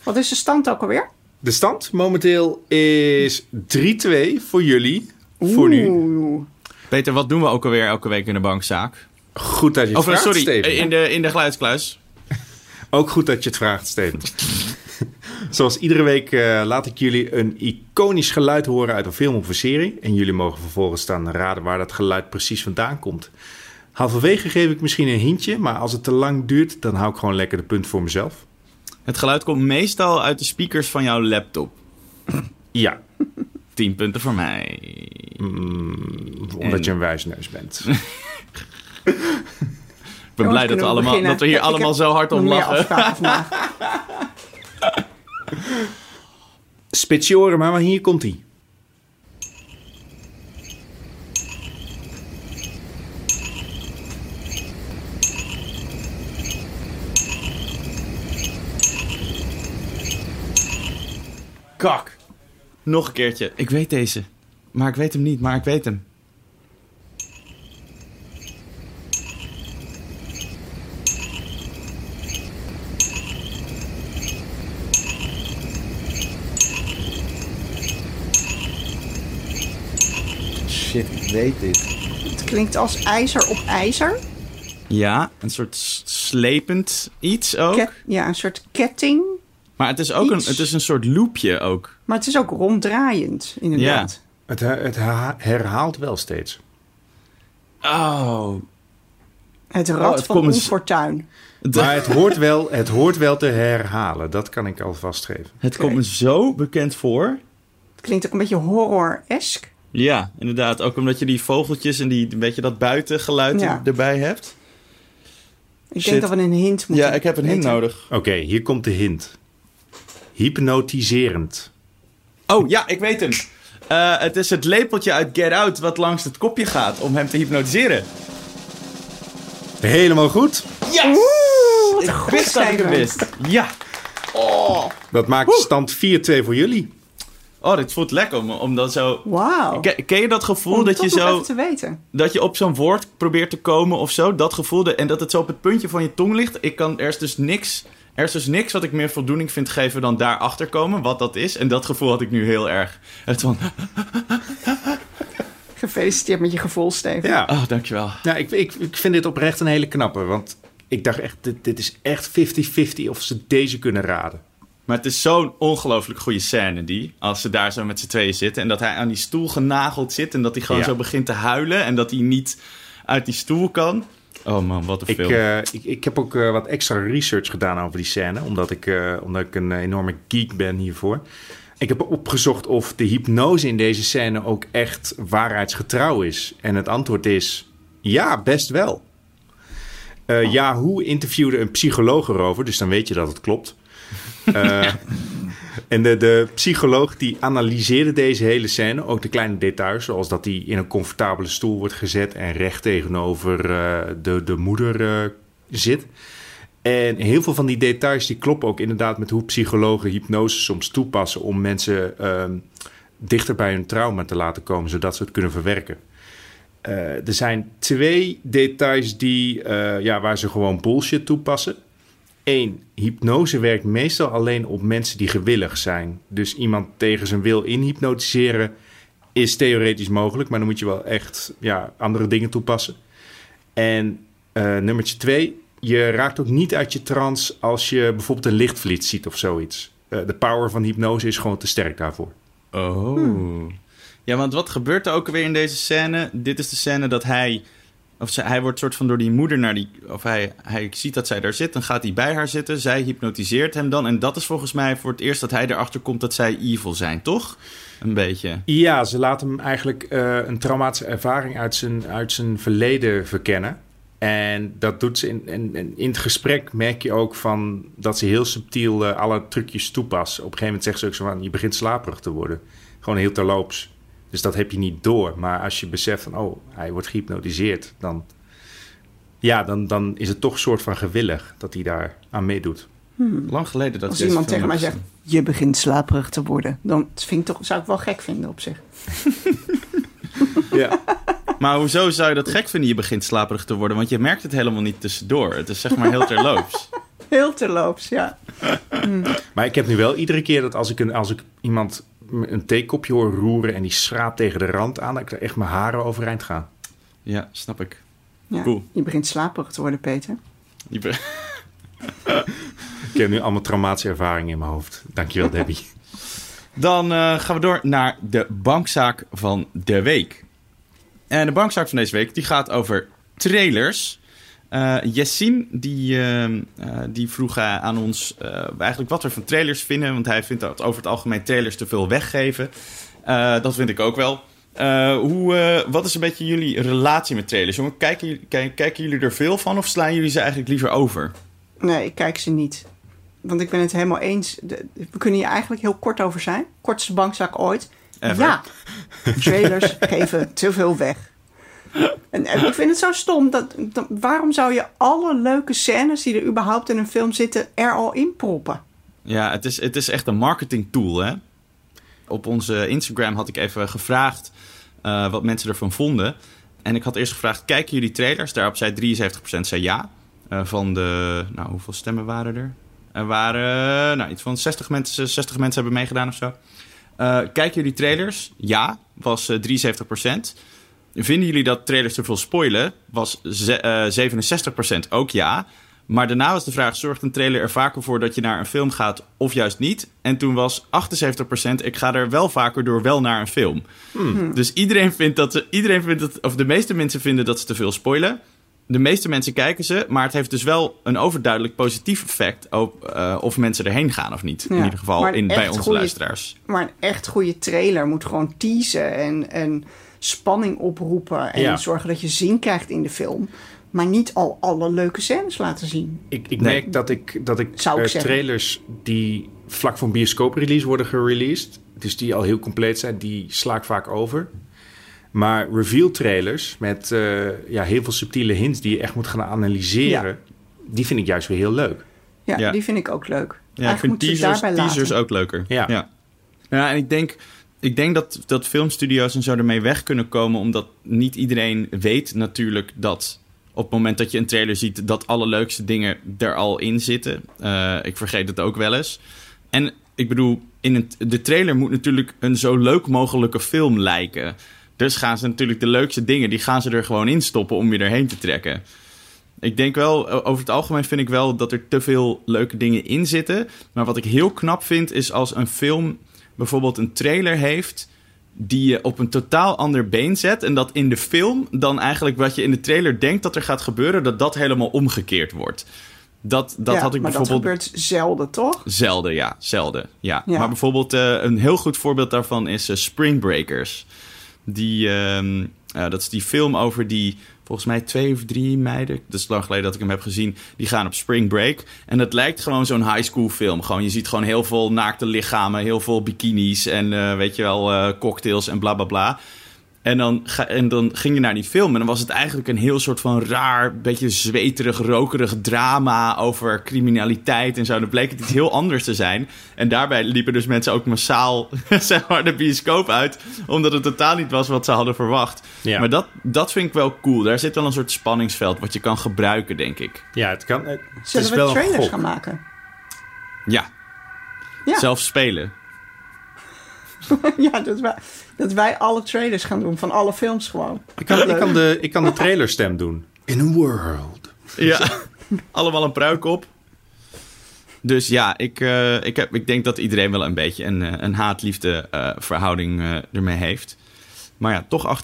Wat is de stand ook alweer? De stand momenteel is 3-2 voor jullie. Voor nu. Peter, wat doen we ook alweer elke week in de bankzaak? Goed dat je het Of vraagt, sorry, Steven. in de, in de geluidskluis. Ook goed dat je het vraagt, Steven. Zoals iedere week eh, laat ik jullie een iconisch geluid horen uit een film of een serie. En jullie mogen vervolgens staan raden waar dat geluid precies vandaan komt. Halverwege geef ik misschien een hintje, maar als het te lang duurt, dan hou ik gewoon lekker de punt voor mezelf. Het geluid komt meestal uit de speakers van jouw laptop. Ja, 10 punten voor mij. omdat En- je een wijsneus bent. Ik ben Jongens, blij dat we, allemaal, beginnen? dat we hier Ik allemaal zo hard om lachen. Spits je oren maar, maar hier komt hij. kak. Nog een keertje. Ik weet deze. Maar ik weet hem niet, maar ik weet hem. Shit, ik weet dit. Het klinkt als ijzer op ijzer. Ja, een soort slepend iets ook. Ket- ja, een soort ketting. Maar het is ook een, het is een soort loopje ook. Maar het is ook ronddraaiend, inderdaad. Het, her- het her- herhaalt wel steeds. Oh. Het rad Oh, het van komt eens- onfortuin. Maar het hoort, wel, het hoort wel te herhalen. Dat kan ik alvast geven. Het komt me zo bekend voor. Het klinkt ook een beetje horror-esk. Ja, inderdaad. Ook omdat je die vogeltjes en die, een beetje dat buitengeluid Ja. erbij hebt. Ik Shit. denk dat we een hint moeten Ja, ik heb een hint weten. nodig. Oké, hier komt de hint. Hypnotiserend. Oh, ja, ik weet hem. Eh, het is het lepeltje uit Get Out wat langs het kopje gaat om hem te hypnotiseren. Helemaal goed. Yes! wat ik wist dat ik hem wist. Ja. Dat maakt stand 4-2 voor jullie. Oh, dit voelt lekker om, om dan zo... Wauw. Ken, ken je dat gevoel Om dat je zo... even te weten. dat je op zo'n woord probeert te komen of zo. Dat gevoel. de- en dat het zo op het puntje van je tong ligt. Ik kan, er is dus niks. Er is dus niks wat ik meer voldoening vind geven dan daarachter komen. Wat dat is. En dat gevoel had ik nu heel erg. Het van. Gefeliciteerd met je gevoel, Steven. Ja, Oh, dankjewel. nou, ik, ik, ik vind dit oprecht een hele knappe. Want ik dacht echt, dit, dit is echt 50-50 of ze deze kunnen raden. Maar het is zo'n ongelooflijk goede scène die. Als ze daar zo met z'n tweeën zitten. En dat hij aan die stoel genageld zit. En dat hij gewoon Ja. zo begint te huilen. En dat hij niet uit die stoel kan. Oh man, wat een Ik, film. eh, ik, ik heb ook eh, wat extra research gedaan over die scène. Omdat ik, eh, omdat ik een enorme geek ben hiervoor. Ik heb opgezocht of de hypnose in deze scène ook echt waarheidsgetrouw is. En het antwoord is ja, best wel. Eh Yahoo interviewde een psycholoog erover, dus dan weet je dat het klopt. Eh, en de, de psycholoog die analyseerde deze hele scène, ook de kleine details, zoals dat hij in een comfortabele stoel wordt gezet en recht tegenover eh, de, de moeder eh, zit. En heel veel van die details die kloppen ook inderdaad met hoe psychologen hypnose soms toepassen om mensen ehm, dichter bij hun trauma te laten komen, zodat ze het kunnen verwerken. Er zijn twee details die, ja, waar ze gewoon bullshit toepassen. Eén, hypnose werkt meestal alleen op mensen die gewillig zijn. Dus iemand tegen zijn wil inhypnotiseren is theoretisch mogelijk, maar dan moet je wel echt ja, andere dingen toepassen. En eh nummertje twee, je raakt ook niet uit je trance als je bijvoorbeeld een lichtvliet ziet of zoiets. Eh, de power van hypnose is gewoon te sterk daarvoor. Oh. Ja, want wat gebeurt er ook weer in deze scène? Dit is de scène dat hij... Of zij, hij wordt soort van door die moeder naar die... Of hij, hij ziet dat zij daar zit, dan gaat hij bij haar zitten. Zij hypnotiseert hem dan. En dat is volgens mij voor het eerst dat hij erachter komt dat zij evil zijn, toch? Een beetje. Ja, ze laat hem eigenlijk eh, een traumatische ervaring uit zijn, uit zijn verleden verkennen. En dat doet ze in, in, in- in het gesprek merk je ook van dat ze heel subtiel eh, alle trucjes toepast. Op een gegeven moment zegt ze ook zo van, je begint slaperig te worden. Gewoon heel terloops. Dus dat heb je niet door. Maar als je beseft van, oh, hij wordt gehypnotiseerd, dan, ja, dan, dan is het toch een soort van gewillig dat hij daar aan meedoet. Lang geleden dat Als iemand tegen mij zegt, je begint slaperig te worden. Dan vind ik toch, zou ik wel gek vinden op zich. Ja. Maar hoezo zou je dat gek vinden, je begint slaperig te worden? Want je merkt het helemaal niet tussendoor. Het is zeg maar heel terloops. Heel terloops, ja. Maar ik heb nu wel iedere keer dat als ik, een, als ik iemand een theekopje hoor roeren en die schraapt tegen de rand aan, dat ik er echt mijn haren overeind ga. Ja, snap ik. ja. Cool. Je begint slaperig te worden, Peter. Je be- Ik heb nu allemaal traumatische ervaringen in mijn hoofd. Dankjewel, Debbie. Dan eh, gaan we door naar de bankzaak van de week. En de bankzaak van deze week die gaat over trailers. Eh Yassine die, eh, eh, die vroeg eh, aan ons eigenlijk wat we van trailers vinden. Want hij vindt dat over het algemeen trailers te veel weggeven. Dat vind ik ook wel. Hoe, wat is een beetje jullie relatie met trailers? Jongen, kijken, jullie- kijk- kijken jullie er veel van of slaan jullie ze eigenlijk liever over? Nee, ik kijk ze niet. Want ik ben het helemaal eens. We kunnen hier eigenlijk heel kort over zijn. Kortste bankzaak ooit. Ever. Ja, trailers geven te veel weg. En, ik vind het zo stom. Dat, waarom zou je alle leuke scènes die er überhaupt in een film zitten er al in proppen? Ja, het is, het is echt een marketing tool, hè? op onze Instagram had ik even gevraagd eh, wat mensen ervan vonden. En ik had eerst gevraagd, kijken jullie trailers? Daarop zei 73% zei ja. Eh, van de, nou hoeveel stemmen waren er? Er waren, nou iets van 60 mensen, 60 mensen hebben meegedaan of zo. Eh, kijken jullie trailers? Ja, was eh, 73%. Vinden jullie dat trailers te veel spoilen? Was ze- eh, 67% ook ja. Maar daarna was de vraag: zorgt een trailer er vaker voor dat je naar een film gaat of juist niet? En toen was 78%: ik ga er wel vaker door wel naar een film. Dus iedereen vindt dat ze, iedereen vindt dat, of de meeste mensen vinden dat ze te veel spoilen. De meeste mensen kijken ze, maar het heeft dus wel een overduidelijk positief effect op eh, of mensen erheen gaan of niet. In ieder geval in, bij onze goeie- luisteraars. Maar een echt goede trailer moet gewoon teasen en, en spanning oproepen. En Ja. zorgen dat je zin krijgt in de film. Maar niet al alle leuke scènes laten zien. Ik, ik Nee. merk dat ik, dat ik Zou ik eh, trailers die vlak voor een bioscooprelease worden gereleased, dus die al heel compleet zijn, die sla ik vaak over. Maar reveal trailers met eh, ja, heel veel subtiele hints die je echt moet gaan analyseren, die vind ik juist weer heel leuk. Ja, Ja. die vind ik ook leuk. Ja, ik Eigenlijk vind ze het teasers, daarbij teasers laten. ook leuker. Ja. ja. Ja, en ik denk, ik denk dat, dat filmstudio's en zo ermee weg kunnen komen, omdat niet iedereen weet natuurlijk dat op het moment dat je een trailer ziet, dat alle leukste dingen er al in zitten. Eh, ik vergeet het ook wel eens. En ik bedoel, in de trailer moet natuurlijk een zo leuk mogelijke film lijken. Dus gaan ze natuurlijk de leukste dingen, die gaan ze er gewoon in stoppen om je erheen te trekken. Ik denk wel, over het algemeen vind ik wel dat er te veel leuke dingen in zitten. Maar wat ik heel knap vind, is als een film bijvoorbeeld een trailer heeft die je op een totaal ander been zet. En dat in de film dan eigenlijk wat je in de trailer denkt dat er gaat gebeuren, dat dat helemaal omgekeerd wordt. Dat, dat Ja, had ik maar bijvoorbeeld. dat gebeurt zelden, toch? Zelden, ja. Zelden, ja. Ja. Maar bijvoorbeeld eh, een heel goed voorbeeld daarvan is eh, Spring Breakers. Die, ehm, eh, dat is die film over die, volgens mij twee of drie meiden. Dat is lang geleden dat ik hem heb gezien. Die gaan op spring break. En dat lijkt gewoon zo'n high school film. Gewoon, je ziet gewoon heel veel naakte lichamen, heel veel bikinis en eh, weet je wel, eh, cocktails en bla bla bla. En dan, ga, en dan ging je naar die film en dan was het eigenlijk een heel soort van raar, beetje zweterig, rokerig drama over criminaliteit en zo. Dan bleek het iets heel anders te zijn. En daarbij liepen dus mensen ook massaal zeg maar, de bioscoop uit, omdat het totaal niet was wat ze hadden verwacht. Ja. Maar dat, dat vind ik wel cool. Daar zit wel een soort spanningsveld wat je kan gebruiken, denk ik. Ja, het kan. Het Zullen is we wel trailers gaan maken? Ja, Ja. zelf spelen. ja, dat wij, dat wij alle trailers gaan doen van alle films gewoon. Ik kan, ik, kan de, ik kan de trailerstem doen. In a world. Ja, allemaal een pruik op. Dus ja, ik, eh, ik, heb, ik denk dat iedereen wel een beetje een, eh, een haat-liefde eh, verhouding ermee heeft. Maar ja, toch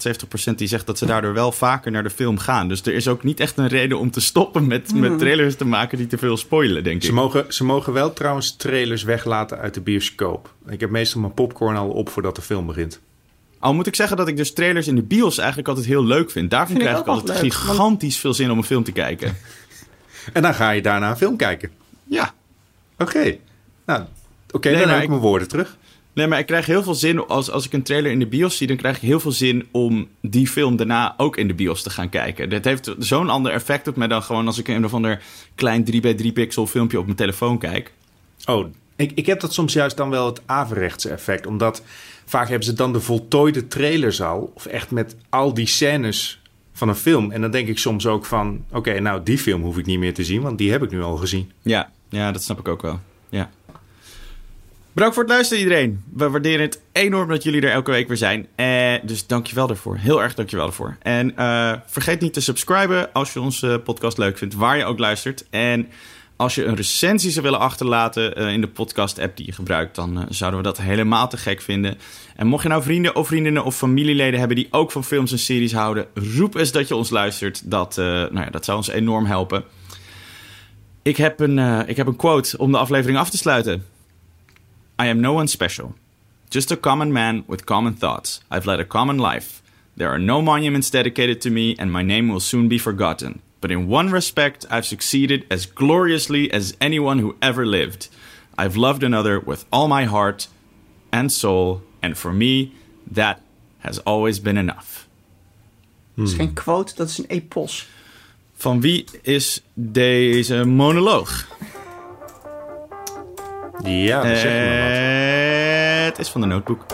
78% die zegt dat ze daardoor wel vaker naar de film gaan. Dus er is ook niet echt een reden om te stoppen met, met trailers te maken die te veel spoilen, denk Ze ik. mogen, ze mogen wel trouwens trailers weglaten uit de bioscoop. Ik heb meestal mijn popcorn al op voordat de film begint. Al moet ik zeggen dat ik dus trailers in de bios eigenlijk altijd heel leuk vind. Daarvan Vind krijg ik altijd want- gigantisch veel zin om een film te kijken. En dan ga je daarna een film kijken. Ja. Oké. Nou, oké, Nee, dan heb ik ik- mijn woorden terug. Nee, maar ik krijg heel veel zin als, als ik een trailer in de bios zie. Dan krijg ik heel veel zin om die film daarna ook in de bios te gaan kijken. Dat heeft zo'n ander effect op mij dan gewoon als ik een of ander klein 3x3 pixel filmpje op mijn telefoon kijk. Oh, ik, ik heb dat soms juist dan wel het averechtse effect. Omdat vaak hebben ze dan de voltooide trailers al. Of echt met al die scènes van een film. En dan denk ik soms ook van... Oké, nou die film hoef ik niet meer te zien. Want die heb ik nu al gezien. Ja, ja, dat snap ik ook wel. Ja. Bedankt voor het luisteren iedereen. We waarderen het enorm dat jullie er elke week weer zijn. Eh, dus dankjewel daarvoor. Heel erg dankjewel daarvoor. En eh, vergeet niet te subscriben als je onze podcast leuk vindt, waar je ook luistert. En als je een recensie zou willen achterlaten eh, in de podcast-app die je gebruikt, dan eh, zouden we dat helemaal te gek vinden. En mocht je nou vrienden of vriendinnen of familieleden hebben die ook van films en series houden, roep eens dat je ons luistert. Dat, eh, nou ja, dat zou ons enorm helpen. Ik heb, een, ik heb een quote om de aflevering af te sluiten. I am no one special. Just a common man with common thoughts. I've led a common life. There are no monuments dedicated to me, and my name will soon be forgotten. But in one respect, I've succeeded as gloriously as anyone who ever lived. I've loved another with all my heart and soul, and for me, that has always been enough. Dat is geen quote, dat is een epos. Van wie is deze monoloog? Ja, dat zeg je maar wat. Het is van de notebook.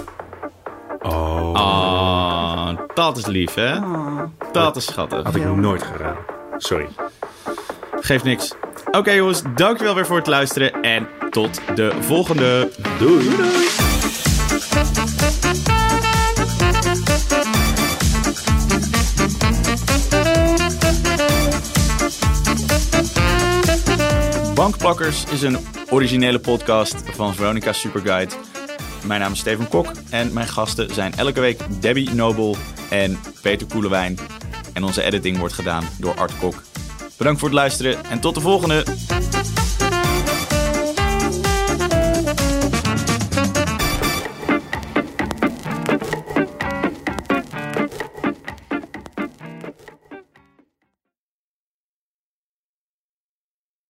Oh, Ah, dat is lief, hè? Dat is schattig. had ik nooit gedaan. Sorry. Geeft niks. Oké jongens, dankjewel weer voor het luisteren. En tot de volgende. Doei. Doei. Bankpakkers is een originele podcast van Veronica Superguide. Mijn naam is Steven Kok en mijn gasten zijn elke week Debbie Nobel en Peter Koelewijn. En onze editing wordt gedaan door Art Kok. Bedankt voor het luisteren en tot de volgende!